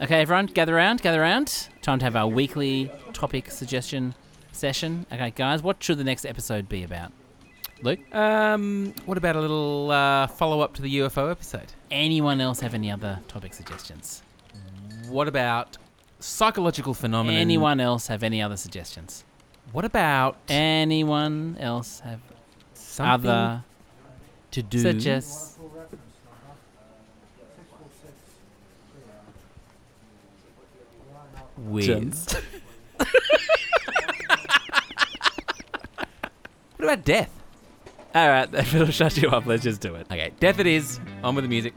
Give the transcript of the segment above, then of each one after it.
Okay, everyone, gather around, gather around. Time to have our weekly topic suggestion session. Okay, guys, what should the next episode be about? Luke? Um, what about a little uh, follow up to the UFO episode? Anyone else have any other topic suggestions? What about psychological phenomena? Anyone else have any other suggestions? What about Anyone else have something other to do? suggestions? With. what about death? All right, if it'll shut you up. Let's just do it. Okay, death it is. On with the music.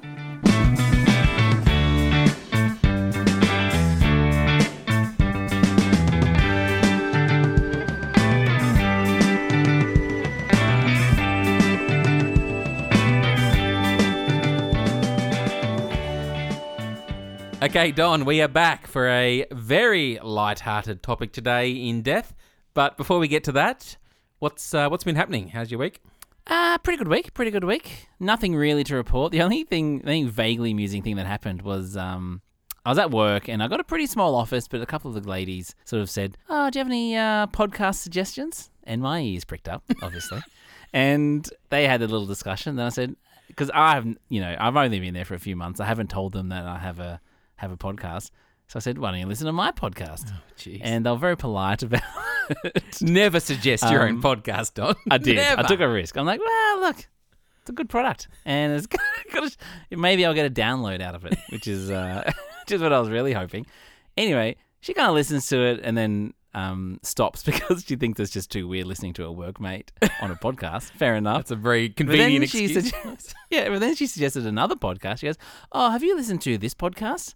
Okay, Don, we are back for a very light-hearted topic today in death. But before we get to that, what's uh, what's been happening? How's your week? Uh, pretty good week. Pretty good week. Nothing really to report. The only thing, the only vaguely amusing thing that happened was um, I was at work and I got a pretty small office, but a couple of the ladies sort of said, "Oh, do you have any uh, podcast suggestions?" And my ears pricked up, obviously. and they had a little discussion. Then I said, because I haven't, you know, I've only been there for a few months. I haven't told them that I have a have a podcast. So I said, "Why don't you listen to my podcast?" Jeez. And they were very polite about it. Never suggest your own Um, podcast, Don. I did. I took a risk. I'm like, well, look, it's a good product, and it's got, got a, maybe I'll get a download out of it, which is uh, is what I was really hoping. Anyway, she kind of listens to it and then um, stops because she thinks it's just too weird listening to a workmate on a podcast. Fair enough. That's a very convenient excuse. suggests, yeah, but then she suggested another podcast. She goes, "Oh, have you listened to this podcast?"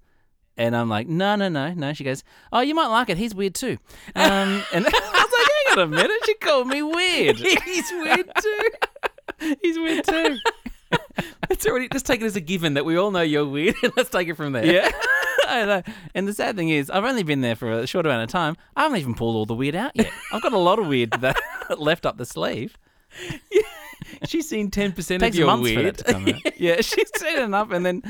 And I'm like, "No, no, no, no." She goes, "Oh, you might like it. He's weird too." Um, and I was like, "Hang on a minute." She called me weird. He's weird too. He's weird too. It's already just take it as a given that we all know you're weird, and let's take it from there. Yeah. And the sad thing is, I've only been there for a short amount of time. I haven't even pulled all the weird out yet. I've got a lot of weird that left up the sleeve. Yeah. She's seen ten percent of your weird. for that to come out. yeah, she's seen enough, and then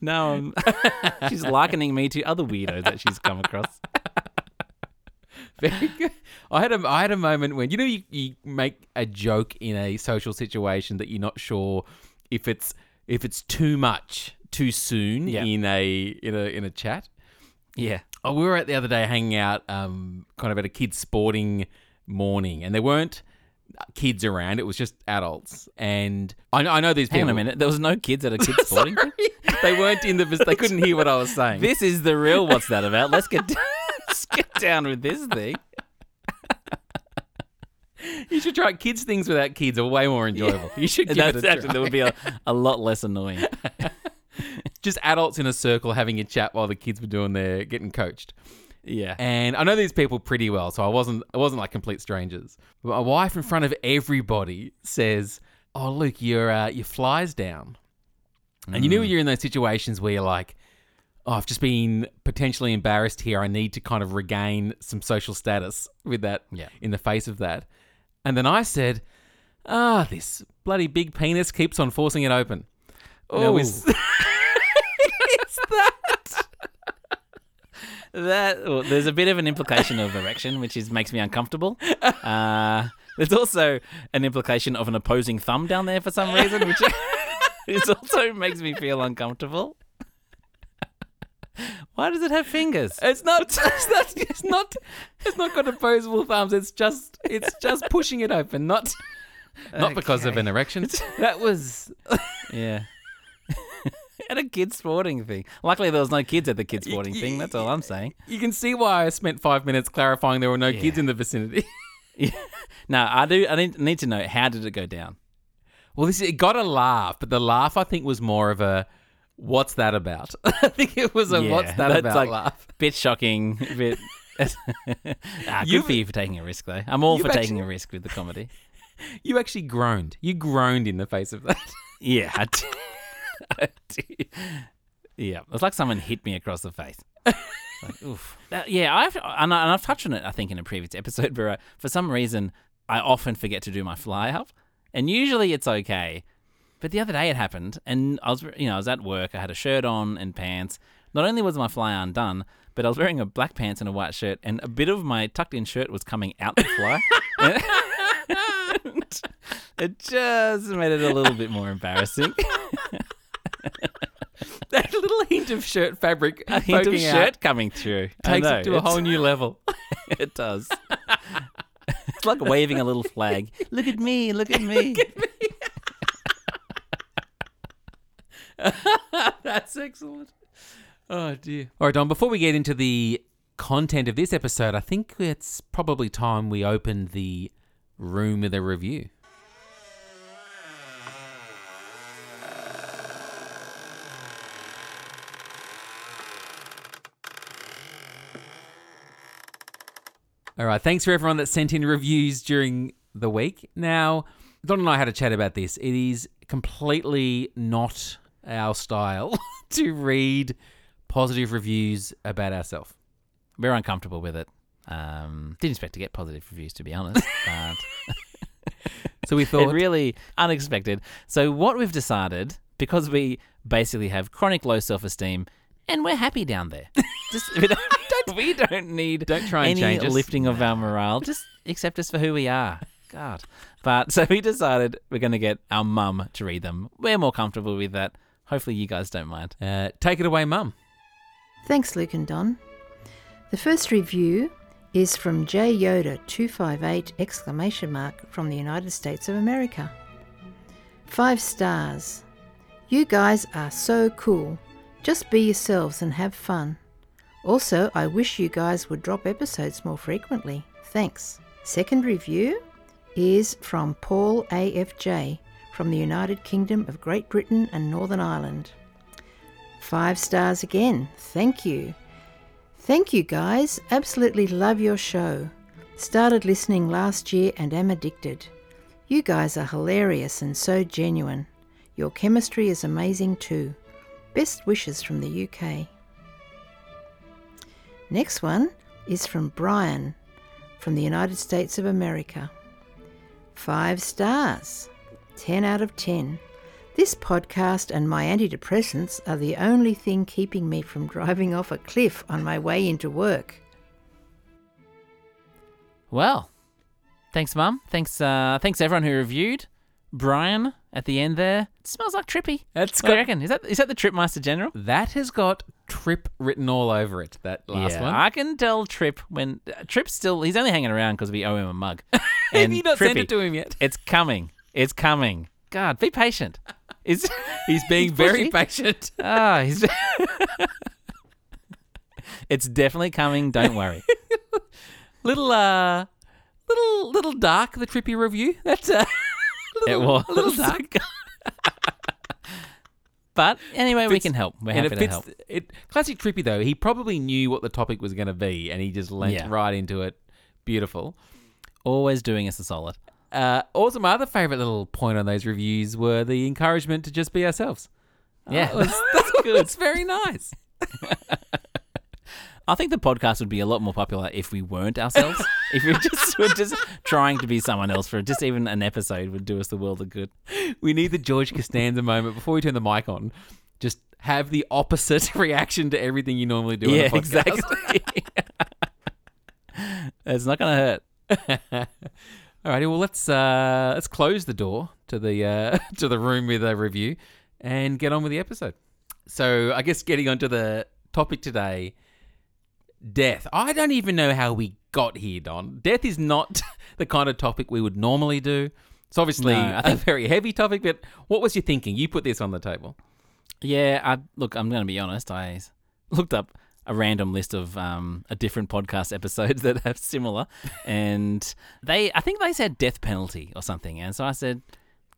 now um, she's likening me to other weirdos that she's come across. Very good. I had a I had a moment when you know you, you make a joke in a social situation that you're not sure if it's if it's too much too soon Yeah. in a in a in a chat. Yeah. Oh, we were at the other day hanging out, um, kind of at a kids' sporting morning, and there weren't kids around. It was just adults, and I know, I know these Hang people. on a minute. There was no kids at a kids sporting thing. they weren't in the. They couldn't hear what I was saying. This is the real. What's that about? Let's get let's get down with this thing. you should try kids things without kids are way more enjoyable. You should give That's it a actually try. that would be a, a lot less annoying. just adults in a circle having a chat while the kids were doing their getting coached. Yeah. And I know these people pretty well, so I wasn't I wasn't like complete strangers. But my wife in front of everybody says, "Oh, Luke, your uh, your flies down." And you know when you're in those situations where you're like, "Oh, I've just been potentially embarrassed here. I need to kind of regain some social status with that Yeah. in the face of that." And then I said, "Ah, this bloody big penis keeps on forcing it open." Oh. is- That well, there's a bit of an implication of erection, which is makes me uncomfortable. Uh, there's also an implication of an opposing thumb down there for some reason, which it also makes me feel uncomfortable. Why does it have fingers? It's not. It's not. It's not. It's not got opposable thumbs. It's just. It's just pushing it open. Not. Not because of an erection. That was. Yeah. At a kids sporting thing. Luckily, there was no kids at the kids sporting thing. That's all I'm saying. You can see why I spent five minutes clarifying there were no kids in the vicinity. Yeah. No, I do. I need, to know how did it go down. Well, this it got a laugh, but the laugh I think was more of a. What's that about? I think it was a Yeah, what's that that's about like- laugh. Bit shocking. Bit. ah, good for you for taking a risk, though. I'm all for taking a risk with the comedy. You actually groaned. You groaned in the face of that. Yeah, I did. Yeah, it's like someone hit me across the face. Like, oof. Uh, yeah, I've and, I, and I've touched on it. I think in a previous episode, but uh, for some reason, I often forget to do my fly up, and usually it's okay. But the other day it happened, and I was, you know, I was at work. I had a shirt on and pants. not only was my fly undone, but I was wearing a black pants and a white shirt, and a bit of my tucked in shirt was coming out the fly. It just made it a little bit more embarrassing. that little hint of shirt fabric A hint of shirt out coming through takes know, it to a whole new level. It does. it's like waving a little flag. Look at me! Look at me! That's excellent. Oh dear. All right, Don. Before we get into the content of this episode, I think it's probably time we open the room with a review. All right. Thanks for everyone that sent in reviews during the week. Now, Don and I had a chat about this. It is completely not our style to read positive reviews about ourselves. We're uncomfortable with it. Um, didn't expect to get positive reviews, to be honest. But So we thought. it really unexpected. So what we've decided, because we basically have chronic low self-esteem, and we're happy down there. Just don't, we don't need Don't try and any change us. lifting of our morale. Just accept us for who we are. God. But so we decided we're going to get our mum to read them. We're more comfortable with that. Hopefully you guys don't mind. uh, take it away, Mum. Thanks, Luke and Don. The first review is from J Yoda 258 exclamation mark from the United States of America. Five stars. You guys are so cool. Just be yourselves and have fun. Also, I wish you guys would drop episodes more frequently. Thanks. Second review is from Paul AFJ from the United Kingdom of Great Britain and Northern Ireland. Five stars again. Thank you. Thank you, guys. Absolutely love your show. Started listening last year and am addicted. You guys are hilarious and so genuine. Your chemistry is amazing too. Best wishes from the UK. Next one is from Brian from the United States of America. Five stars. 10 out of 10. This podcast and my antidepressants are the only thing keeping me from driving off a cliff on my way into work. Well, thanks, Mum. Thanks, uh, thanks everyone who reviewed. Brian at the end there. It smells like Trippy. That's What do you reckon? Is that is that the Trip Master General? that has got trip written all over it. That last yeah, one. I can tell Trip when uh, Trip's still he's only hanging around because we owe him a mug. Have And you not sent it to him yet? It's coming. It's coming. God, be patient. Is He's being very patient. Ah, he's. it's definitely coming. Don't worry. little, uh, little, little dark. The trippy review. That's uh, it was a little dark. But anyway, we can help. We're happy it to help. It classic trippy though. He probably knew what the topic was going to be, and he just leant Yeah. right into it. Beautiful. Always doing us a solid. Uh, also, my other favorite little point on those reviews were the encouragement to just be ourselves. Yeah, Oh, that's, that's good. It's very nice. I think the podcast would be a lot more popular if we weren't ourselves. if we just were just trying to be someone else for just even an episode would do us the world of good. We need the George Costanza moment before we turn the mic on. Just have the opposite reaction to everything you normally do. yeah, on a podcast. exactly. it's not going to hurt. Alrighty, well let's uh, let's close the door to the uh, to the room with a review and get on with the episode. So I guess getting onto the topic today, death. I don't even know how we got here, Don. Death is not the kind of topic we would normally do. It's obviously No, a very heavy topic, but what was your thinking? You put this on the table. Yeah, I, look, I'm going to be honest. I looked up a random list of um, a different podcast episodes that have similar, and they, I think they said death penalty or something, and so I said,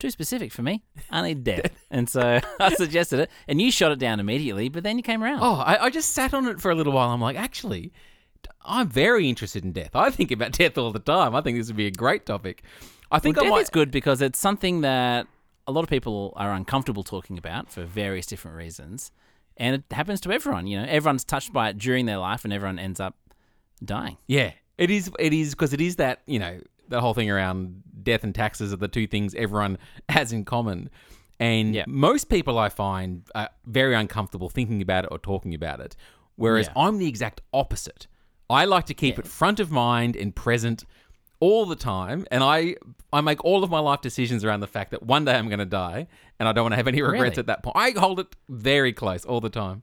too specific for me. I need death, and so I suggested it, and you shot it down immediately, but then you came around. Oh, I, I just sat on it for a little while. I'm like, actually, I'm very interested in death. I think about death all the time. I think this would be a great topic. I think well, I death might. is good because it's something that a lot of people are uncomfortable talking about for various different reasons, and it happens to everyone. You know, everyone's touched by it during their life, and everyone ends up dying. Yeah, it is. It is because it is that you know the whole thing around death and taxes are the two things everyone has in common. And Yeah. most people I find are very uncomfortable thinking about it or talking about it. Whereas Yeah. I'm the exact opposite. I like to keep it front of mind and present all the time. And I I make all of my life decisions around the fact that one day I'm going to die and I don't want to have any regrets Really? at that point. I hold it very close all the time.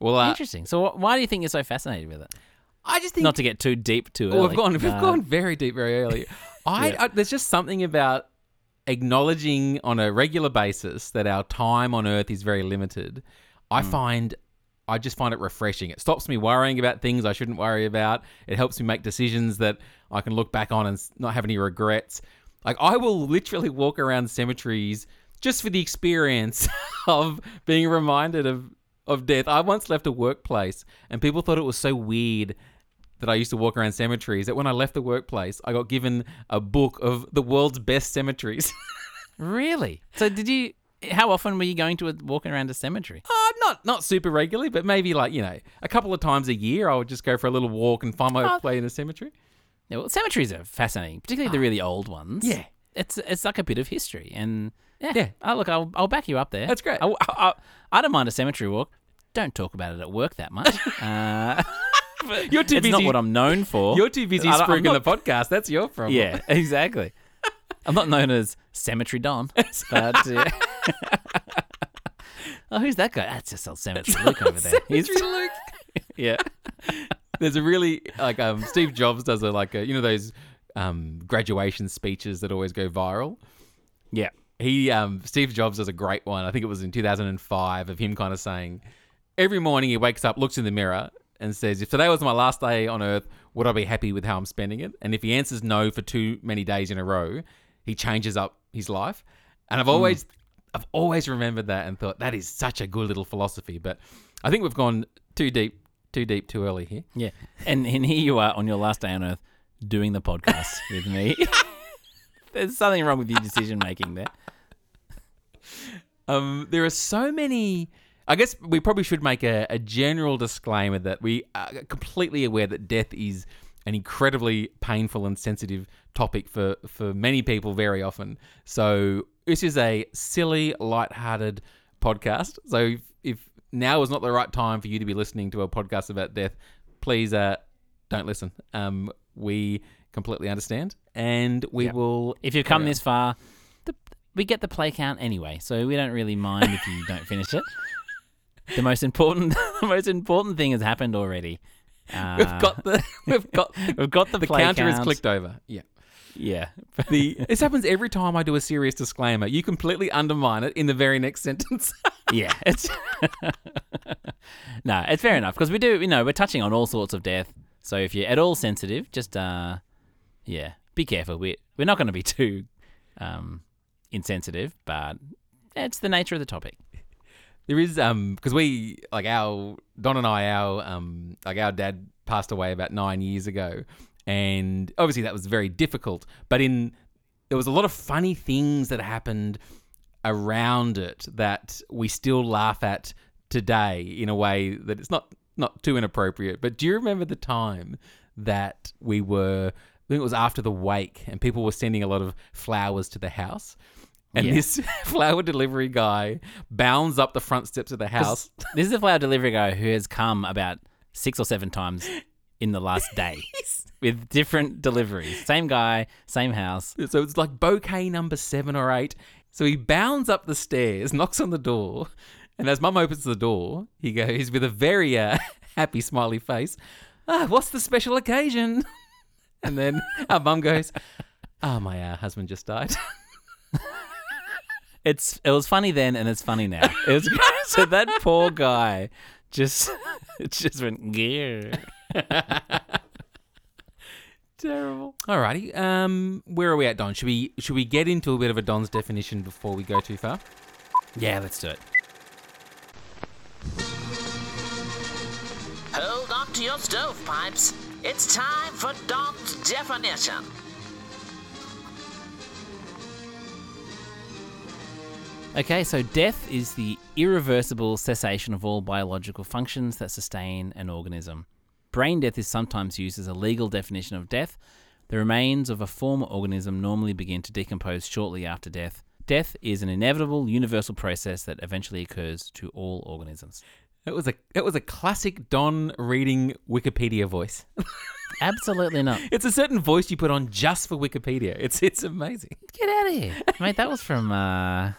Well, uh, Interesting. So, why do you think you're so fascinated with it? I just think Not to get too deep early. well, we've gone we've gone very deep very early. I, Yeah. I there's just something about acknowledging on a regular basis that our time on Earth is very limited. I Hmm. find I just find it refreshing. It stops me worrying about things I shouldn't worry about. It helps me make decisions that I can look back on and not have any regrets. Like I will literally walk around cemeteries just for the experience of being reminded of of death. I once left a workplace and people thought it was so weird that I used to walk around cemeteries that when I left the workplace, I got given a book of the world's best cemeteries. Really? So, did you? How often were you going to a, walking around a cemetery? uh, not not super regularly, but maybe like you know a couple of times a year, I would just go for a little walk and find my Oh. way in a cemetery. Yeah, well, cemeteries are fascinating, particularly the really old ones. Yeah. it's it's like a bit of history, and yeah, Yeah. Oh, look, I'll I'll back you up there. That's great. I, I, I don't mind a cemetery walk. Don't talk about it at work that much. uh, You're too it's busy. not what I'm known for. You're too busy I I'm spruiking not- the podcast. That's your problem. Yeah, exactly. I'm not known as Cemetery Don, but yeah. oh, who's that guy? That's just old Cemetery Luke over there. He's Cemetery Luke. yeah. There's a really like um Steve Jobs does a like a you know those um graduation speeches that always go viral. Yeah. He um Steve Jobs does a great one. I think it was in 2005 of him kind of saying every morning he wakes up, looks in the mirror and says, "If today was my last day on earth, would I be happy with how I'm spending it?" And if he answers no for too many days in a row, he changes up his life. And I've always I've always remembered that and thought that is such a good little philosophy, but I think we've gone too deep too deep too early here. Yeah. And, and here you are on your last day on earth doing the podcast with me. There's something wrong with your decision making there. Um, there are so many. I guess we probably should make a, a general disclaimer that we are completely aware that death is an incredibly painful and sensitive topic for, for many people very often. So this is a silly, light-hearted podcast. So if, if now is not the right time for you to be listening to a podcast about death, please uh, don't listen. Um, we completely understand, and we Yep. will. If you've come this far, the, we get the play count anyway, so we don't really mind if you don't finish it. The most important, the most important thing has happened already. Uh, we've got the we've got we've got the, the counter is clicked over. Yeah. Yeah, The this happens every time I do a serious disclaimer. You completely undermine it in the very next sentence. yeah. It's no, it's fair enough because we do. You know, we're touching on all sorts of death. So if you're at all sensitive, just uh, yeah, be careful. We we're not going to be too um insensitive, but it's the nature of the topic. there is um because we like our Don and I our um like our dad passed away about nine years ago, and obviously that was very difficult. But in there was a lot of funny things that happened around it that we still laugh at today in a way that it's not not too inappropriate. But do you remember the time that we were? I think it was after the wake, and people were sending a lot of flowers to the house. And Yeah. this flower delivery guy bounds up the front steps of the house. This is a flower delivery guy who has come about six or seven times in the last day with different deliveries. Same guy, same house. So it's like bouquet number seven or eight. So he bounds up the stairs, knocks on the door, and as mum opens the door, he goes with a very uh, happy, smiley face, ah, what's the special occasion? And then our mum goes, oh, my uh, husband just died. It's it was funny then and it's funny now. It was so that poor guy just it just went gear. Terrible. Alrighty. Um, where are we at, Don? Should we should we get into a bit of a Don's definition before we go too far? Yeah, let's do it. Hold on to your stovepipes. It's time for Don's definition. Okay, so death is the irreversible cessation of all biological functions that sustain an organism. Brain death is sometimes used as a legal definition of death. The remains of a former organism normally begin to decompose shortly after death, Death is an inevitable, universal process that eventually occurs to all organisms. It was a it was a classic Don reading Wikipedia voice. Absolutely not. It's a certain voice you put on just for Wikipedia. It's it's amazing. Get out of here, mate. That was from uh,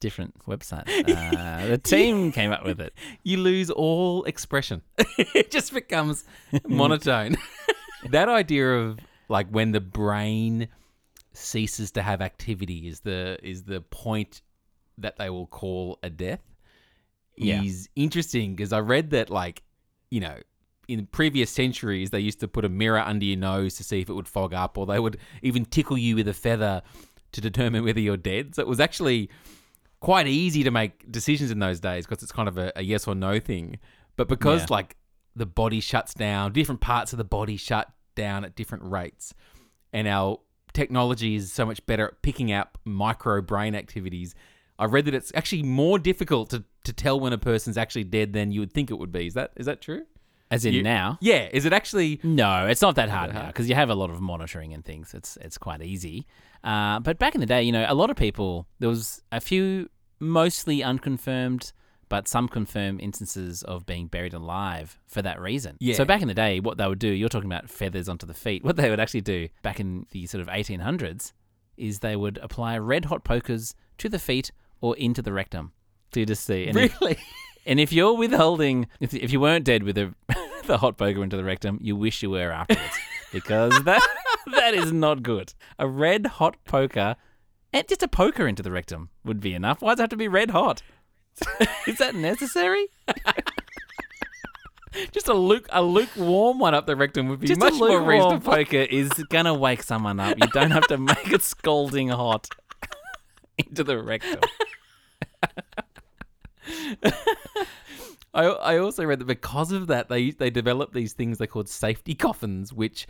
different website. Uh, the team came up with it. You lose all expression. it just becomes monotone. that idea of like when the brain ceases to have activity is the is the point that they will call a death Yeah. is interesting because I read that like you know in previous centuries they used to put a mirror under your nose to see if it would fog up or they would even tickle you with a feather to determine whether you're dead so it was actually quite easy to make decisions in those days because it's kind of a, a yes or no thing but because Yeah. like the body shuts down different parts of the body shut down at different rates and our technology is so much better at picking up micro brain activities. I read that it's actually more difficult to, to tell when a person's actually dead than you would think it would be. Is that is that true? As in You- now. Yeah. Is it actually? No, it's not that hard now because you have a lot of monitoring and things. It's it's quite easy. Uh, but back in the day, you know, a lot of people there was a few mostly unconfirmed, but some confirmed instances of being buried alive for that reason. Yeah. So back in the day, what they would do, you're talking about feathers onto the feet. What they would actually do back in the sort of 1800s is they would apply red hot pokers to the feet or into the rectum. You just see. And if- Really? and if you're withholding, if, if you weren't dead with the, the hot poker into the rectum, you wish you were afterwards. because that that is not good. A red hot poker, and just a poker into the rectum would be enough. Why does it have to be red hot? is that necessary? Just a luke a lukewarm one up the rectum would be Just much a more lukewarm reasonable. poker is gonna wake someone up. You don't have to make it scalding hot into the rectum. I I also read that because of that they they developed these things they called safety coffins, which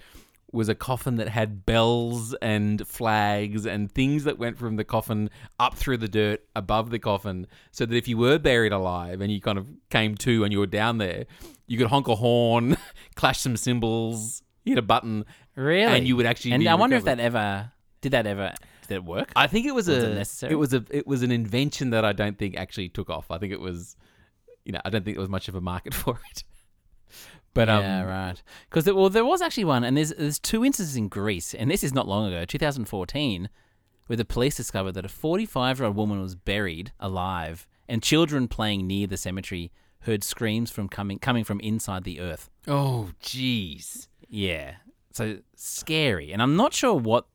was a coffin that had bells and flags and things that went from the coffin up through the dirt above the coffin, so that if you were buried alive and you kind of came to and you were down there, you could honk a horn, clash some cymbals, hit a button, Really? and you would actually. And I wonder if that ever did that ever it work? I think it was, Was a it necessary? it was a it was an invention that I don't think actually took off. I think it was, you know, I don't think there was much of a market for it. But um, yeah, right. Because well, there was actually one, and there's there's two instances in Greece, and this is not long ago, 2014, where the police discovered that a 45 year old woman was buried alive, and children playing near the cemetery heard screams from coming coming from inside the earth. oh jeez, Yeah, so scary, and I'm not sure what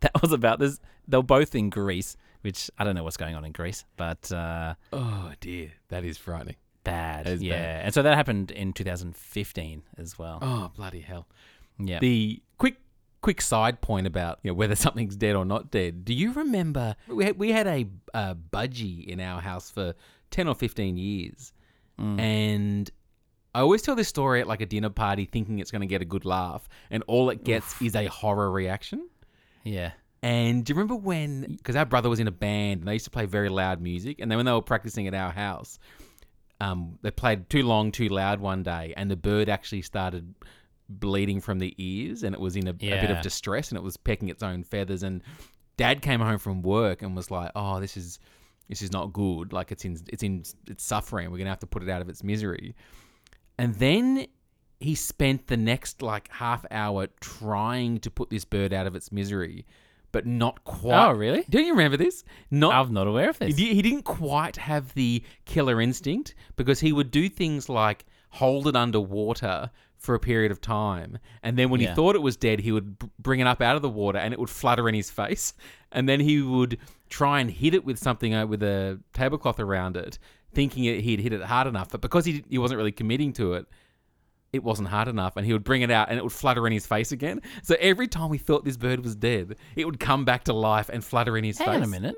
that was about. There's they were both in Greece, which I don't know what's going on in Greece, but uh, oh dear, that is frightening. bad. That is yeah, bad. and so that happened in 2015 as well. Oh bloody hell! yeah. The quick quick side point about you know whether something's dead or not dead. Do you remember we had, we had a, a budgie in our house for ten or fifteen years, and I always tell this story at like a dinner party, thinking it's going to get a good laugh, and all it gets is a horror reaction. yeah. And do you remember when? Because our brother was in a band and they used to play very loud music. And then when they were practicing at our house, um, they played too long, too loud one day, and the bird actually started bleeding from the ears, and it was in a, a bit of distress, and it was pecking its own feathers. And Dad came home from work and was like, "Oh, this is this is not good. Like it's in it's in it's suffering. We're gonna have to put it out of its misery." And then he spent the next like half hour trying to put this bird out of its misery, but not quite. Oh, really? Don't you remember this? Not I'm not aware of this. he didn't quite have the killer instinct because he would do things like hold it underwater for a period of time, and then when Yeah. he thought it was dead, he would b- bring it up out of the water, and it would flutter in his face, and then he would try and hit it with something uh, with a tablecloth around it, thinking it, he'd hit it hard enough, but because he he wasn't really committing to it. It wasn't hard enough, and he would bring it out, and it would flutter in his face again. So every time we thought this bird was dead, it would come back to life and flutter in his Hang face. on a minute.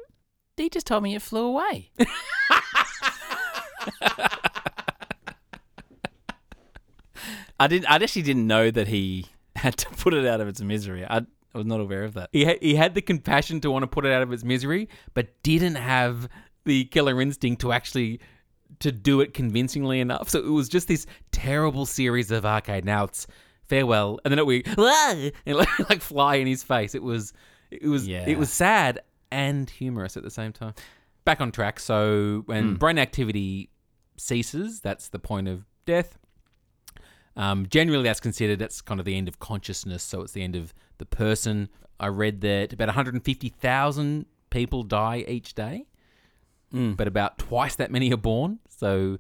He just told me it flew away. I didn't. I actually didn't know that he had to put it out of its misery. I, I was not aware of that. He ha- he had the compassion to want to put it out of its misery, but didn't have the killer instinct to actually to do it convincingly enough. So it was just this terrible series of arcade now it's farewell, and then it we and like, like fly in his face. It was it was Yeah. it was sad. and humorous at the same time. Back on track. So when brain activity ceases, that's the point of death. Um, generally, that's considered that's kind of the end of consciousness. So it's the end of the person. I read that about 150,000 people die each day, but about twice that many are born. So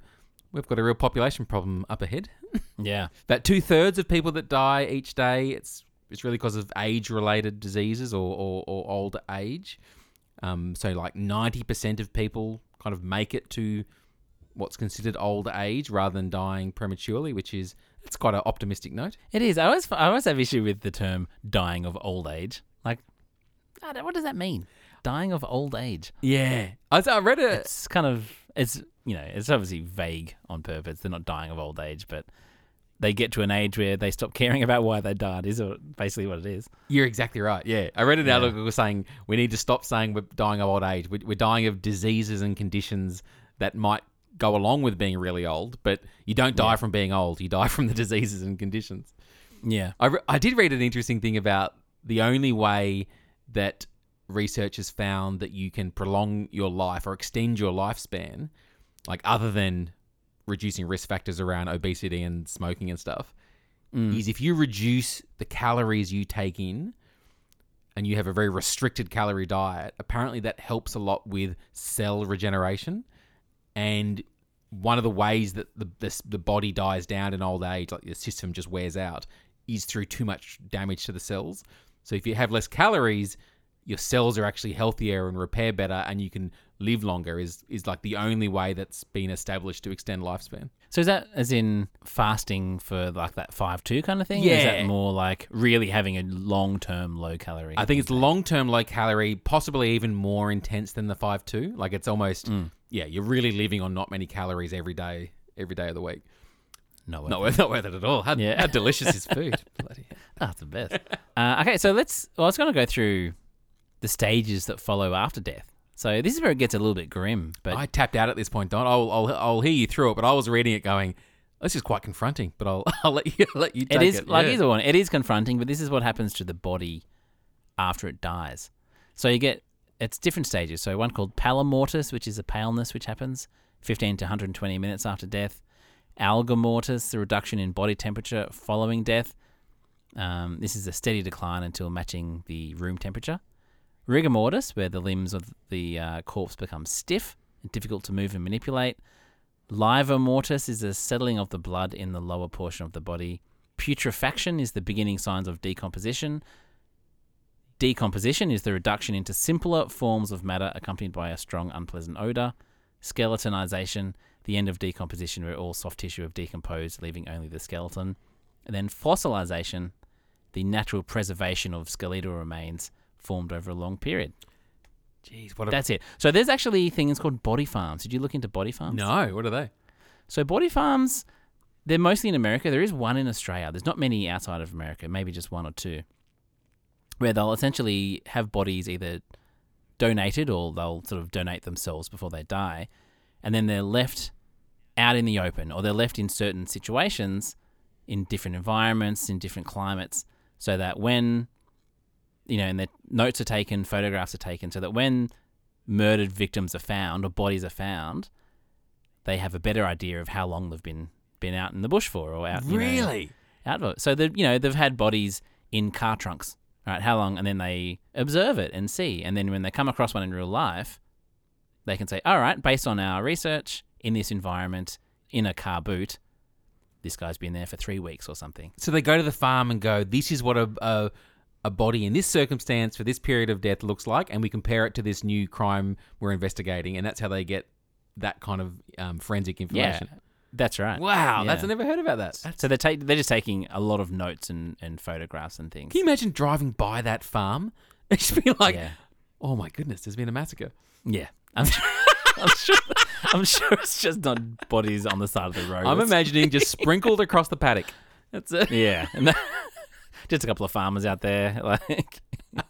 we've got a real population problem up ahead. Yeah. About two thirds of people that die each day, it's it's really because of age-related diseases or, or, or old age. Um, so like ninety percent of people kind of make it to what's considered old age rather than dying prematurely, which is it's quite an optimistic note. It is. I always, I always have issue with the term dying of old age. Like, what does that mean? Dying of old age. Yeah, I, I read it. It's kind of, it's, you know, it's obviously vague on purpose. They're not dying of old age, but they get to an age where they stop caring about why they died, is basically what it is. You're exactly right. Yeah, I read an article saying we need to stop saying we're dying of old age. We- We're dying of diseases and conditions that might go along with being really old, but you don't die from being old. You die from the diseases and conditions. Yeah. I, re- I did read an interesting thing about the only way that researchers found that you can prolong your life or extend your lifespan, like other than reducing risk factors around obesity and smoking and stuff, mm. is if you reduce the calories you take in and you have a very restricted calorie diet, apparently that helps a lot with cell regeneration. And one of the ways that the, the, the body dies down in old age, like the system just wears out, is through too much damage to the cells. So if you have less calories, your cells are actually healthier and repair better, and you can live longer. Is is like the only way that's been established to extend lifespan. So is that as in fasting for like that five two kind of thing? Or is that more like really having a long term low calorie? I think it's long term low calorie, possibly even more intense than the five two. Like it's almost yeah, you're really living on not many calories every day, every day of the week. no. Not worth, not worth it at all. How, Yeah. how delicious is food? Bloody hell. That's the best. uh, okay, so let's. Well, I was going to go through the stages that follow after death. So this is where it gets a little bit grim. But I tapped out at this point, Don. I'll, I'll I'll hear you through it, but I was reading it going, this is quite confronting. But I'll I'll let you let you. Take it is it. like yeah. either one. It is confronting, but this is what happens to the body after it dies. So you get it's different stages. So one called pallor mortis, which is a paleness which happens 15 to 120 minutes after death. Algor mortis, the reduction in body temperature following death. Um, this is a steady decline until matching the room temperature. Rigor mortis, where the limbs of the uh, corpse become stiff and difficult to move and manipulate. Livor mortis is a settling of the blood in the lower portion of the body. Putrefaction is the beginning signs of decomposition. Decomposition is the reduction into simpler forms of matter accompanied by a strong, unpleasant odor. Skeletonization, the end of decomposition where all soft tissue have decomposed, leaving only the skeleton. And then fossilization, the natural preservation of skeletal remains formed over a long period. Jeez, what a That's it. So there's actually things called body farms. Did you look into body farms? no. What are they? So body farms, they're mostly in America. There is one in Australia. There's not many outside of America, maybe just one or two, where they'll essentially have bodies either donated or they'll sort of donate themselves before they die, and then they're left out in the open or they're left in certain situations in different environments, in different climates, so that when you know, and the notes are taken, photographs are taken, so that when murdered victims are found or bodies are found, they have a better idea of how long they've been been out in the bush for or out. you know, Really? out. So they you know they've had bodies in car trunks, right? How long? And then they observe it and see, and then when they come across one in real life, they can say, all right, based on our research in this environment in a car boot, this guy's been there for three weeks or something. So they go to the farm and go, this is what a, a a body in this circumstance for this period of death looks like, and we compare it to this new crime we're investigating, and that's how they get that kind of um, forensic Yeah, information. that's right. Wow, that's Yeah. I never heard about that. So they're ta- they're just taking a lot of notes and, and photographs and things. Can you imagine driving by that farm? It should be like, yeah, oh my goodness, there's been a massacre. yeah. I'm sure, I'm sure. I'm sure it's just not bodies on the side of the road. I'm imagining just sprinkled across the paddock. That's it. Yeah, just a couple of farmers out there, like.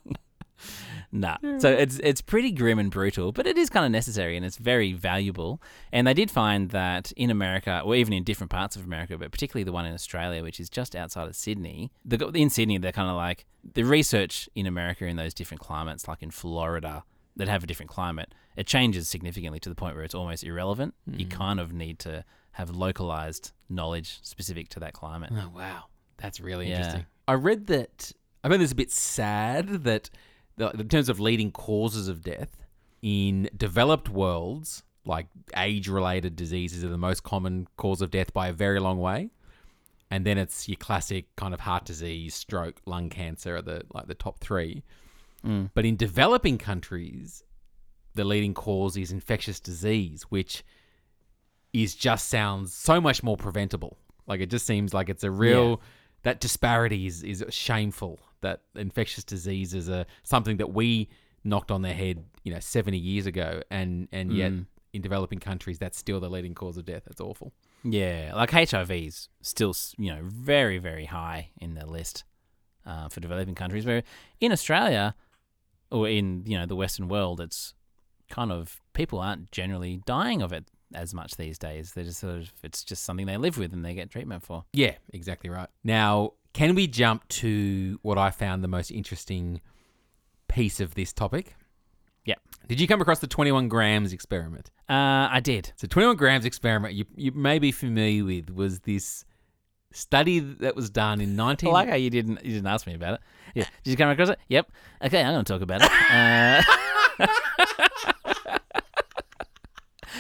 Nah, so it's it's pretty grim and brutal, but it is kind of necessary and it's very valuable. And they did find that in America, or even in different parts of America, but particularly the one in Australia, which is just outside of Sydney, the, in Sydney they're kind of like the research in America in those different climates, like in Florida, that have a different climate, it changes significantly to the point where it's almost irrelevant. You Mm. kind of need to have localized knowledge specific to that climate. Oh wow, that's really Yeah. interesting. I read that. I found this a bit sad that, the, in terms of leading causes of death in developed worlds, like age-related diseases are the most common cause of death by a very long way, and then it's your classic kind of heart disease, stroke, lung cancer are the like the top three. Mm. But in developing countries, the leading cause is infectious disease, which is just sounds so much more preventable. Like it just seems like it's a real that disparity is is shameful. That infectious diseases are something that we knocked on the head, you know, seventy years ago, and and yet Mm. in developing countries, that's still the leading cause of death. That's awful. Yeah, like HIV's still, you know, very, very high in the list uh, for developing countries. Where in Australia, or in you know the Western world, it's kind of people aren't generally dying of it as much these days. They're just sort of it's just something they live with and they get treatment for. Yeah, exactly right. Now, can we jump to what I found the most interesting piece of this topic? Yeah. Did you come across the 21 grams experiment? Uh, I did. So 21 grams experiment you, you may be familiar with was this study that was done in 19 I like how you didn't you didn't ask me about it. Yeah, did you come across it? Yep. Okay, I'm going to talk about it. Uh,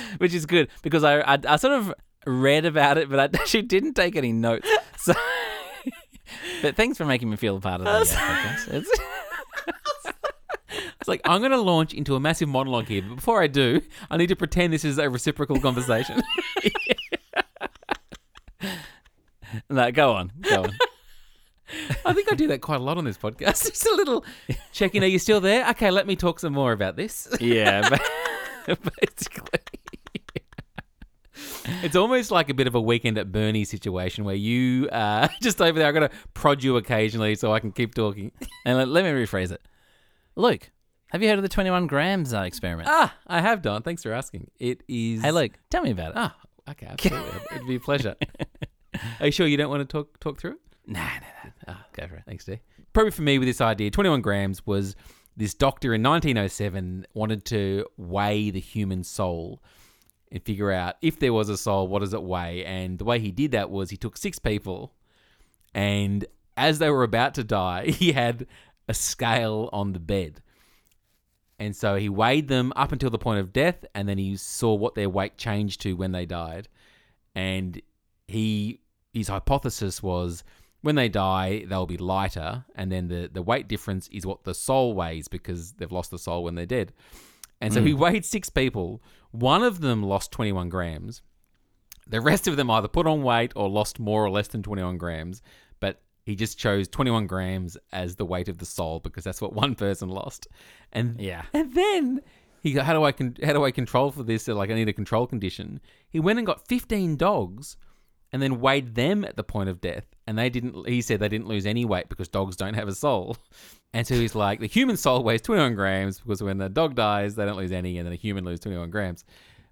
which is good because I, I I sort of read about it, but I actually didn't take any notes. So, but thanks for making me feel a part of uh, podcast. It's- It's like I'm going to launch into a massive monologue here, but before I do, I need to pretend this is a reciprocal conversation. no, go on, go on. I think I do that quite a lot on this podcast. Just a little checking. Are you still there? Okay, let me talk some more about this. Yeah, basically. It's almost like a bit of a weekend at Bernie situation where you uh, just over there. I'm going to prod you occasionally so I can keep talking. And let, let me rephrase it. Luke, have you heard of the 21 grams uh, experiment? Ah, I have done. Thanks for asking. It is. Hey, Luke, tell me about it. Ah, okay, absolutely. It'd be a pleasure. Are you sure you don't want to talk talk through it? Nah, nah, nah. Ah, go for it. Thanks, D. Probably for me with this idea, 21 grams was this doctor in 1907 wanted to weigh the human soul and figure out if there was a soul, what does it weigh? And the way he did that was he took six people and as they were about to die, he had a scale on the bed. And so he weighed them up until the point of death, and then he saw what their weight changed to when they died. And he his hypothesis was when they die, they'll be lighter, and then the, the weight difference is what the soul weighs because they've lost the soul when they're dead. And so he hmm. weighed six people. One of them lost 21 grams. The rest of them either put on weight or lost more or less than 21 grams, but he just chose 21 grams as the weight of the soul because that's what one person lost. And Yeah. and then he how do I con- how do I control for this? Like I need a control condition. He went and got 15 dogs and then weighed them at the point of death. And they didn't. He said they didn't lose any weight because dogs don't have a soul. And so he's like, the human soul weighs 21 grams because when the dog dies, they don't lose any, and then a human loses 21 grams.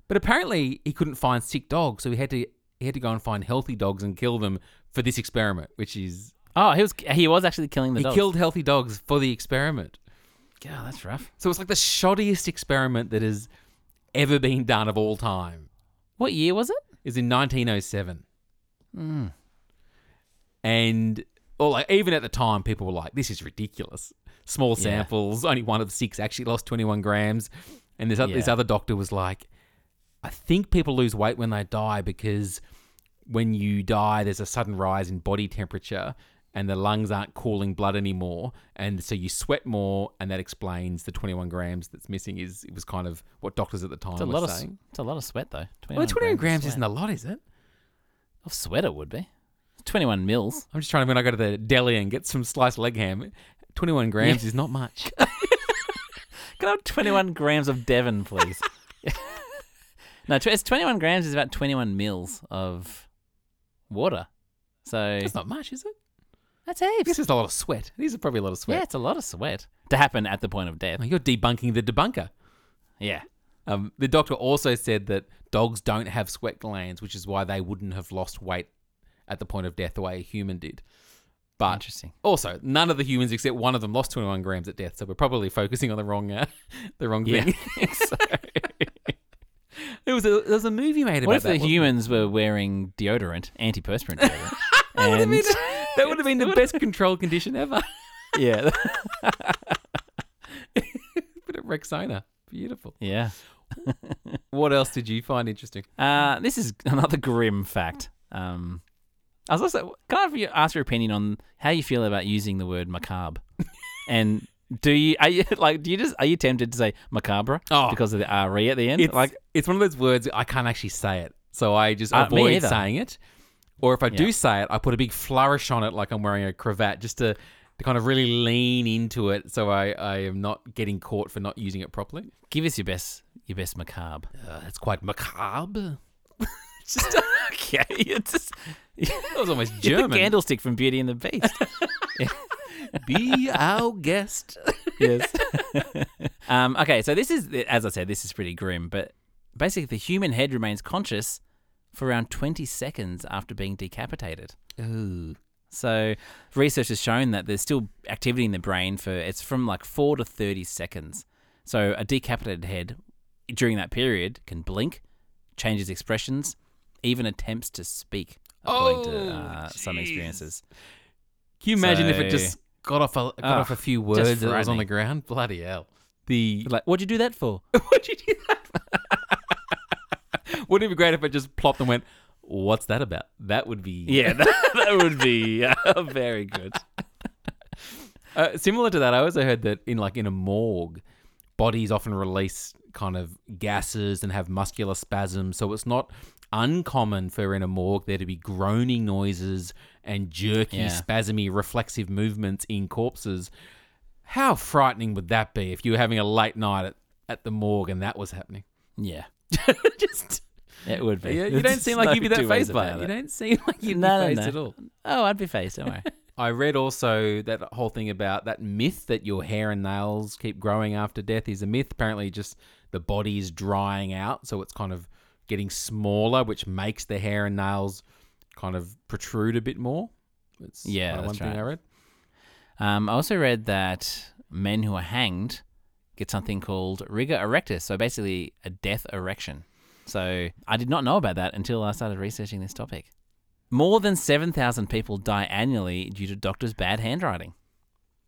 But apparently, he couldn't find sick dogs, so he had to he had to go and find healthy dogs and kill them for this experiment, which is Oh, he was he was actually killing the he dogs. killed healthy dogs for the experiment. God, that's rough. So it's like the shoddiest experiment that has ever been done of all time. What year was it? Is in 1907. Mm. And or like even at the time, people were like, "This is ridiculous." Small Yeah. samples, only one of the six actually lost 21 grams. And this, oth- this other doctor was like, "I think people lose weight when they die because when you die, there's a sudden rise in body temperature." And the lungs aren't cooling blood anymore, and so you sweat more, and that explains the 21 grams that's missing. Is it was kind of what doctors at the time It's a were lot of saying. it's a lot of sweat though. 21 Well, 21 grams of isn't a lot, is it? Of sweat it would be. 21 mils. I'm just trying to when I go to the deli and get some sliced leg ham. 21 grams is not much. Can I have 21 grams of Devon, please? no, tw- it's 21 grams is about 21 mils of water. So That's not much, is it? that's This heaps. is a lot of sweat. These are probably a lot of sweat. Yeah, it's a lot of sweat to happen at the point of death. Oh, You're debunking the debunker. Yeah. Um, the doctor also said that dogs don't have sweat glands, which is why they wouldn't have lost weight at the point of death the way a human did. But Interesting. also, none of the humans except one of them lost 21 grams at death, so we're probably focusing on the wrong, uh, the wrong Yeah. thing. So- there was a there was a movie made about What if that. the humans were wearing deodorant, antiperspirant deodorant? That would have and been, that would have been the best control condition ever. yeah, Bit of Rexona, beautiful. yeah. What else did you find interesting? Uh, this is another grim fact. Um, I was also can I ask your opinion on how you feel about using the word macabre, and do you are you like do you just are you tempted to say macabre Oh. because of the re at the end? It's like it's one of those words I can't actually say it, so I just Uh, avoid saying it. Or if I Yeah. do say it, I put a big flourish on it, like I'm wearing a cravat, just to, to kind of really lean into it, so I, I am not getting caught for not using it properly. give us your best your best macabre. Uh, it's quite macabre. Just okay, it's just That was almost you're the German. candlestick from Beauty and the Beast. Be our guest. yes. um, okay, so this is, as I said, this is pretty grim, but basically the human head remains conscious for around 20 seconds after being decapitated. Ooh. So research has shown that there's still activity in the brain for it's from like four to 30 seconds. So a decapitated head during that period can blink, changes expressions, even attempts to speak, according to Oh, uh, some experiences. Can you imagine if it just got off a got Ah, off a few words that was on the ground? Bloody hell! The Like, what'd you do that for? What'd you do that? For Wouldn't it be great if it just plopped and went, "What's that about?" That would be Yeah, that, that would be uh, very good. Uh, similar to that, I also heard that in like in a morgue, bodies often release kind of gases and have muscular spasms. So it's not uncommon for in a morgue there to be groaning noises and jerky, Yeah. spasmy, reflexive movements in corpses. How frightening would that be if you were having a late night at, at the morgue and that was happening? Yeah, Just it would be. you, you don't seem like no you'd be that fazed by it. You don't seem like you'd No, be fazed no. at all. Oh, I'd be faced. Don't worry. I read also that whole thing about that myth that your hair and nails keep growing after death is a myth. Apparently, just the body is drying out, so it's kind of getting smaller, which makes the hair and nails kind of protrude a bit more. Yeah, kind of that's one thing right. I read. Um, I also read that men who are hanged get something called rigor erectus, so basically a death erection. So I did not know about that until I started researching this topic. More than 7,000 people die annually due to doctors' bad handwriting.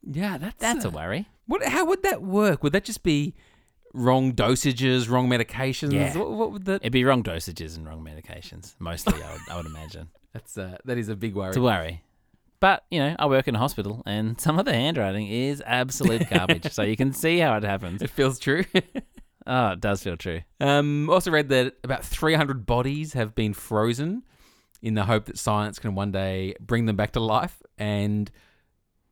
Yeah, that's That's a uh, worry. What? How would that work? Would that just be wrong dosages, wrong medications? Yeah. What, what would that? It'd be wrong dosages and wrong medications, mostly, I would, I would imagine. That's uh, that is a big worry. It's a worry. But, you know, I work in a hospital and some of the handwriting is absolute garbage. so you can see how it happens. It feels true. Oh, it does feel true. Um, also read that about 300 bodies have been frozen in the hope that science can one day bring them back to life. And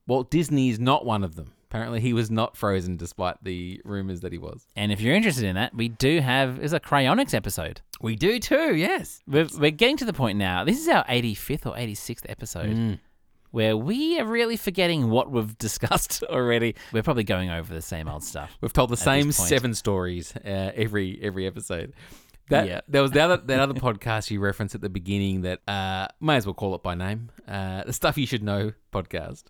Walt Disney is not one of them. Apparently, he was not frozen despite the rumors that he was. And if you're interested in that, we do have is a cryonics episode. We do too, yes. We're, we're getting to the point now. This is our 85th or 86th episode Mm. Where we are really forgetting what we've discussed already. We're probably going over the same old stuff. We've told the same seven stories uh, every every episode. That Yeah. there was the other that other podcast you referenced at the beginning that uh, may as well call it by name. Uh, the stuff you should know podcast,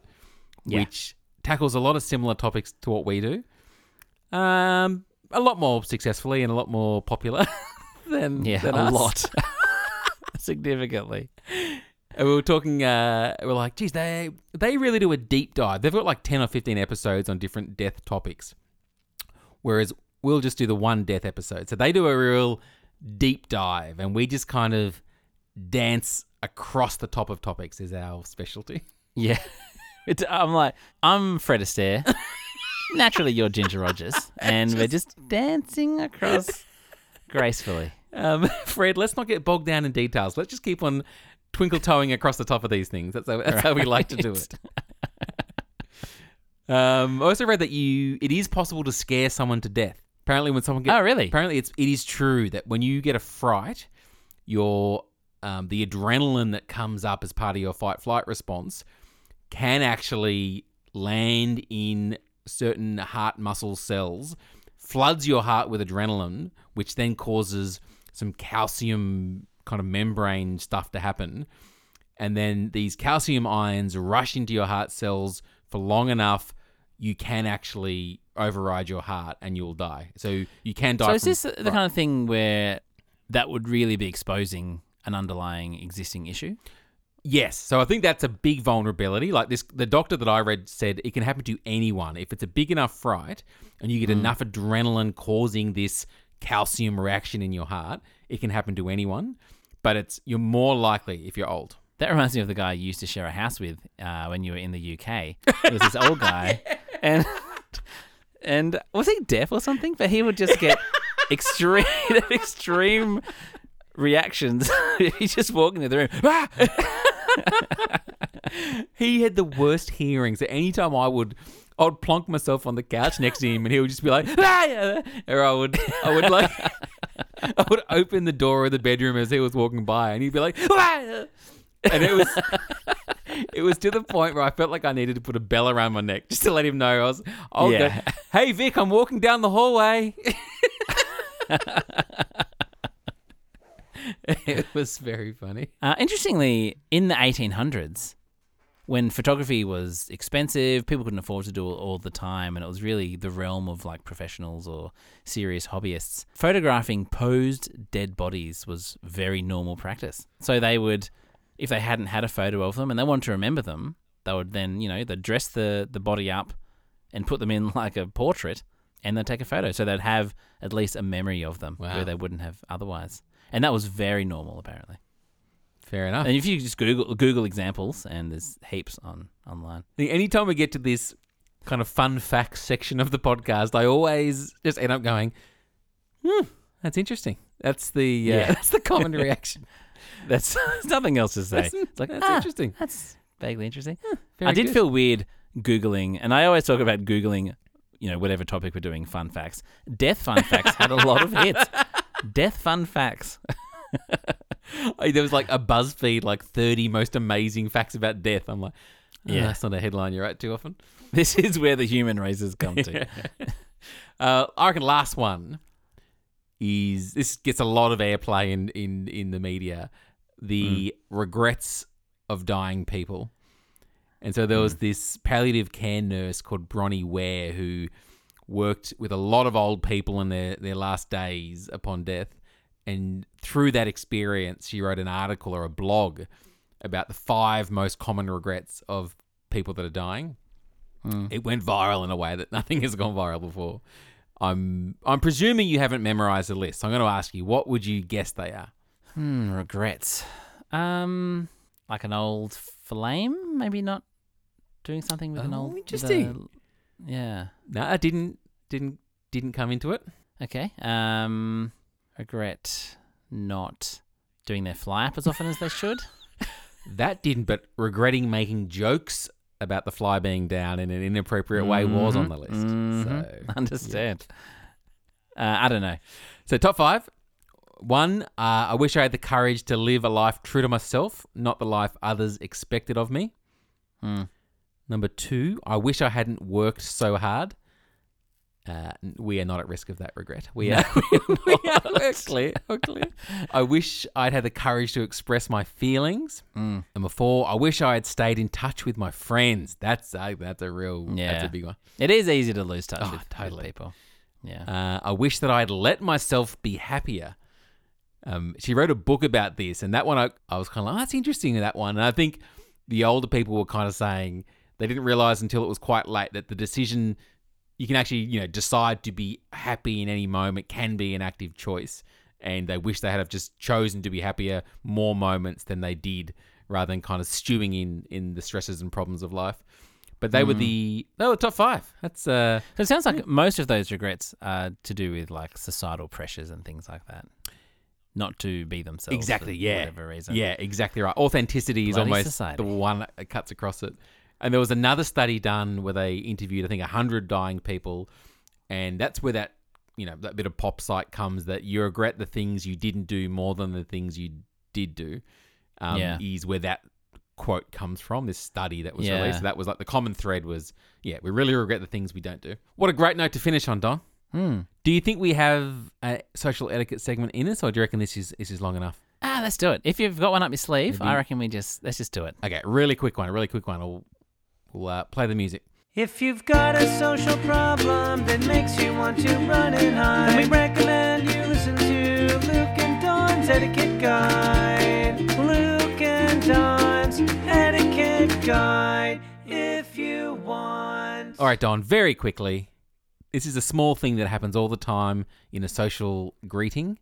Yeah. which tackles a lot of similar topics to what we do. Um, a lot more successfully and a lot more popular than Yeah, than a us. lot. Significantly. And we were talking. Uh, we are like, geez, they they really do a deep dive. They've got like ten or fifteen episodes on different death topics, whereas we'll just do the one death episode. So they do a real deep dive, and we just kind of dance across the top of topics. Is our specialty. Yeah. It, I'm like, I'm Fred Astaire. Naturally, you're Ginger Rogers. And we're just dancing across gracefully. Um, Fred, let's not get bogged down in details. Let's just keep on twinkle toeing across the top of these things. That's how, that's how we like to do it. Um, I also read that you it is possible to scare someone to death. Apparently, when someone gets Oh, really? apparently it's it is true that when you get a fright, your um, the adrenaline that comes up as part of your fight flight response can actually land in certain heart muscle cells, floods your heart with adrenaline, which then causes some calcium kind of membrane stuff to happen. and then these calcium ions rush into your heart cells for long enough, you can actually override your heart and you'll die. So you can die. So is this the the kind of thing where that would really be exposing an underlying existing issue? Yes. So I think that's a big vulnerability. Like this, the doctor that I read said it can happen to anyone. If it's a big enough fright and you get mm. enough adrenaline causing this calcium reaction in your heart, it can happen to anyone. But it's you're more likely if you're old. That reminds me of the guy you used to share a house with uh, when you were in the UK. It was this old guy, and and was he deaf or something? But he would just get extreme extreme reactions. He's just walking in the room. "Ah!" He had the worst hearing. So anytime I would, I would plonk myself on the couch next to him, and he would just be like, "Ah!" or I would, I would like, I would open the door of the bedroom as he was walking by, and he'd be like, "Ah!" and it was, it was to the point where I felt like I needed to put a bell around my neck just to let him know I was. Oh, Yeah. hey Vic, I'm walking down the hallway. it was very funny. Uh, interestingly, in the 1800s, when photography was expensive, people couldn't afford to do it all the time, and it was really the realm of like professionals or serious hobbyists. Photographing posed dead bodies was very normal practice. So they would, if they hadn't had a photo of them and they wanted to remember them, they would then, you know, they'd dress the, the body up and put them in like a portrait and they'd take a photo. So they'd have at least a memory of them Wow. where they wouldn't have otherwise. And that was very normal, apparently. Fair enough. And if you just Google Google examples, and there's heaps on online. Anytime we get to this kind of fun facts section of the podcast, I always just end up going, hmm, that's interesting. That's the uh, Yeah. that's the common reaction. That's there's nothing else to say. That's, It's like that's ah, interesting. That's vaguely interesting. Very I did feel weird googling, and I always talk about googling. You know, whatever topic we're doing, fun facts. Death fun facts had a lot of hits. Death fun facts. Oh, there was like a BuzzFeed like thirty most amazing facts about death. I'm like, yeah, Yeah. that's not a headline You're write too often. This is where the human race has come to. Uh, I reckon last one is this gets a lot of airplay in in in the media. The regrets of dying people, and so there was this palliative care nurse called Bronnie Ware who worked with a lot of old people in their their last days upon death, and through that experience, she wrote an article or a blog about the five most common regrets of people that are dying. It went viral in a way that nothing has gone viral before. I'm I'm presuming you haven't memorized the list. So I'm going to ask you, what would you guess they are? Hmm, regrets. Um, like an old flame, maybe not doing something with an Oh, old. interesting. a- yeah. No, I didn't didn't didn't come into it. Okay. Um, regret not doing their fly up as often as they should. That didn't, but regretting making jokes about the fly being down in an inappropriate way was on the list. Mhm. So, Understand. Uh, I don't know. so top five. One, uh, I wish I had the courage to live a life true to myself, not the life others expected of me. Hmm. Number two, I wish I hadn't worked so hard. Uh, we are not at risk of that regret. We No, are, we are we're clear. We're clear. I wish I'd had the courage to express my feelings. Mm. Number four, I wish I had stayed in touch with my friends. That's a, that's a real, Yeah. that's a big one. It is easy to lose touch Oh, with, with people. Yeah. Uh, I wish that I'd let myself be happier. Um, she wrote a book about this, and that one I, I was kind of like, oh, that's interesting, that one. And I think the older people were kind of saying they didn't realize until it was quite late that the decision you can actually, you know, decide to be happy in any moment can be an active choice. And they wish they had have just chosen to be happier more moments than they did, rather than kind of stewing in in the stresses and problems of life. But they were the they were top five. That's uh So it sounds like most of those regrets are to do with like societal pressures and things like that. Not to be themselves. Exactly. for Yeah. Whatever reason. Yeah, exactly right. Authenticity is Bloody almost society. the one that cuts across it. And there was another study done where they interviewed, I think, hundred dying people, and that's where that you know that bit of pop site comes that you regret the things you didn't do more than the things you did do. Um, Yeah. is where that quote comes from. This study that was Yeah. released. So that was like the common thread was, yeah, we really regret the things we don't do. What a great note to finish on, Don. Hmm. Do you think we have a social etiquette segment in us, or do you reckon this is this is long enough? Ah, let's do it. If you've got one up your sleeve, Maybe- I reckon we just let's just do it. Okay, really quick one. Really quick one. We'll, we'll uh, play the music. If you've got a social problem that makes you want to run and hide, then we recommend you listen to Luke and Don's Etiquette Guide. Luke and Don's Etiquette Guide. If you want. All right, Don, very quickly. This is a small thing that happens all the time in a social greeting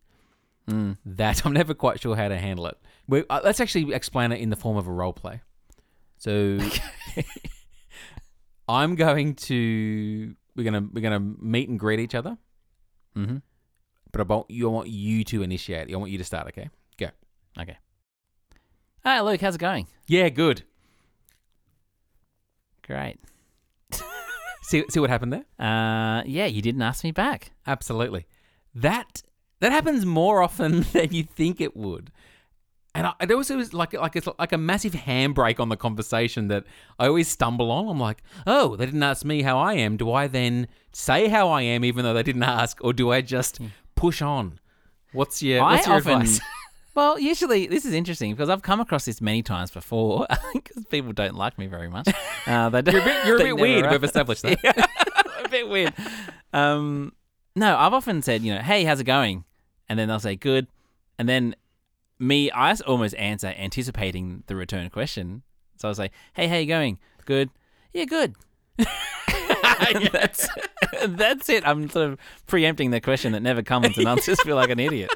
that I'm never quite sure how to handle it. We, uh, let's actually explain it in the form of a role play. So I'm going to we're gonna we're gonna meet and greet each other, Mm-hmm. but I want you I want you to initiate. I want you to start. Okay, go. Okay. Hi, Luke. How's it going? Yeah, good. Great. See see what happened there. Uh, yeah, you didn't ask me back. Absolutely. That that happens more often than you think it would. And I, it also was like like it's like a massive handbrake on the conversation that I always stumble on. I'm like, oh, they didn't ask me how I am. Do I then say how I am even though they didn't ask, or do I just push on? What's your what's I your often, advice? well, usually this is interesting because I've come across this many times before because people don't like me very much. Uh, they You're a bit, you're a bit weird. are. We've established that. a bit weird. Um, no, I've often said, you know, hey, how's it going? And then they'll say, good. And then me, I almost answer anticipating the return question. So I'll say, hey, how you going? Good. Yeah, good. That's that's it. I'm sort of preempting the question that never comes, and I'll just feel like an idiot.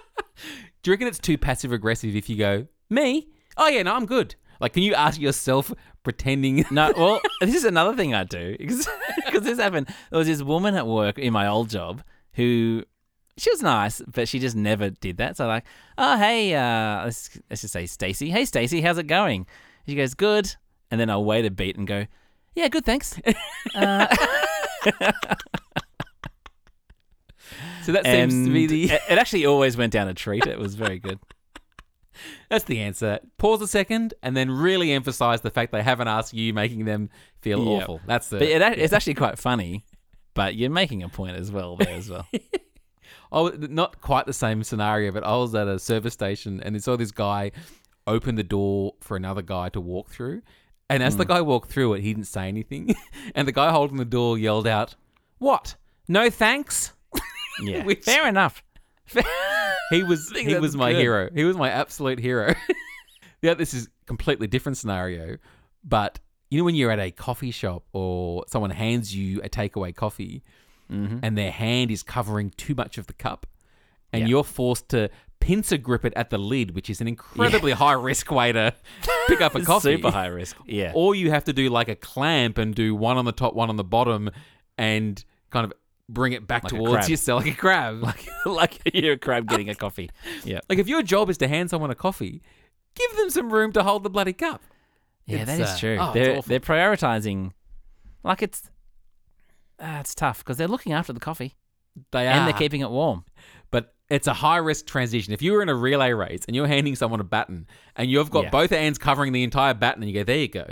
Do you reckon it's too passive aggressive if you go me? Oh yeah, no, I'm good. Like, can you ask yourself pretending? No, well, this is another thing I do because this happened. There was this woman at work in my old job who she was nice, but she just never did that. So like, oh hey, uh, let's let's just say Stacy. Hey Stacy, how's it going? She goes good, and then I'll wait a beat and go, yeah, good, thanks. uh, So that and seems to be the it, actually always went down a treat. It was very good. That's the answer. Pause a second and then really emphasize the fact they haven't asked you, making them feel Yep. awful. That's the. But it, it's actually quite funny. But you're making a point as well there as well. oh, not quite the same scenario, but I was at a service station and I saw this guy open the door for another guy to walk through. And as the Hmm. guy walked through it, he didn't say anything. and the guy holding the door yelled out, What? No thanks? Yeah, Which- fair enough. He was he was my good. hero. He was my absolute hero. yeah, this is completely different scenario, but you know when you're at a coffee shop or someone hands you a takeaway coffee Mm-hmm. and their hand is covering too much of the cup and Yeah. you're forced to pincer grip it at the lid, which is an incredibly high risk way to pick up a coffee. Super high risk. Yeah. Or you have to do like a clamp and do one on the top, one on the bottom and kind of bring it back Like towards yourself like a crab. like like you're a crab getting a coffee. Yeah. Like if your job is to hand someone a coffee, give them some room to hold the bloody cup. Yeah, It's, that is uh, true. oh, they're they're prioritizing like it's uh, it's tough because they're looking after the coffee They are, and they're keeping it warm. but it's a high risk transition. If you were in a relay race and you're handing someone a baton and you've got Yeah. both hands covering the entire baton, and you go, "There you go."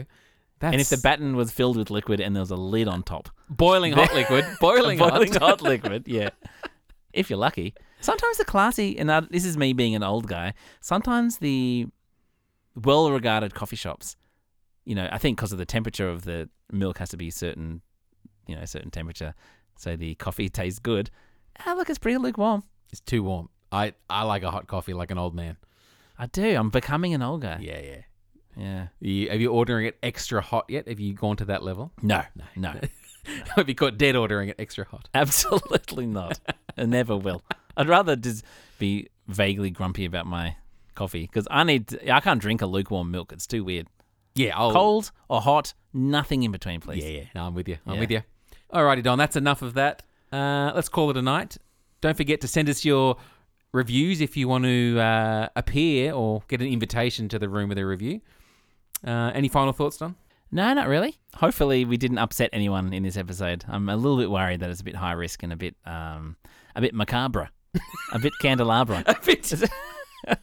That's And if the baton was filled with liquid and there was a lid on top, boiling hot liquid, boiling, boiling hot, hot liquid, yeah. If you're lucky. Sometimes the classy, and this is me being an old guy. Sometimes the well-regarded coffee shops, you know, I think because of the temperature of the milk has to be certain, you know, certain temperature, so the coffee tastes good. Ah, look, it's pretty lukewarm. it's too warm. I I like a hot coffee like an old man. I do. I'm becoming an old guy. Yeah, yeah. Yeah. You, have you ordering it extra hot yet? Have you gone to that level? No. No. No. Have you caught dead ordering it extra hot? Absolutely not. I never will. I'd rather just be vaguely grumpy about my coffee because I need. To, I can't drink a lukewarm milk. It's too weird. Yeah, I'll, Cold or hot, nothing in between, please. Yeah, yeah. No, I'm with you. I'm Yeah. with you. Alrighty, Don. That's enough of that. Uh, let's call it a night. Don't forget to send us your reviews if you want to uh, appear or get an invitation to the room with a review. Uh, any final thoughts, Don? No, not really. Hopefully, we didn't upset anyone in this episode. I'm a little bit worried that it's a bit high risk and a bit, um, a bit macabre, a bit candelabra.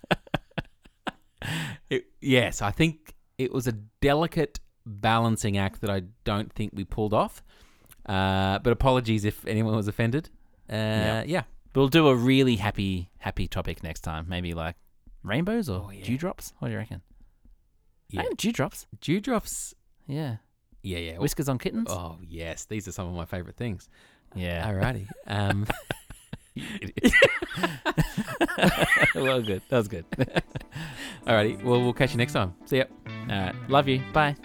It- yes, I think it was a delicate balancing act that I don't think we pulled off. Uh, but apologies if anyone was offended. Uh, yeah. We'll do a really happy, happy topic next time. Maybe like Rainbows or Oh, yeah. dewdrops? What do you reckon? Yeah. Dewdrops. Dewdrops. Yeah. Yeah, yeah. Whiskers on kittens. Oh yes, these are some of my favorite things. Yeah. Alrighty. Um, well, good. That was good. alrighty. Well, we'll catch you next time. See ya. All right. Love you. Bye.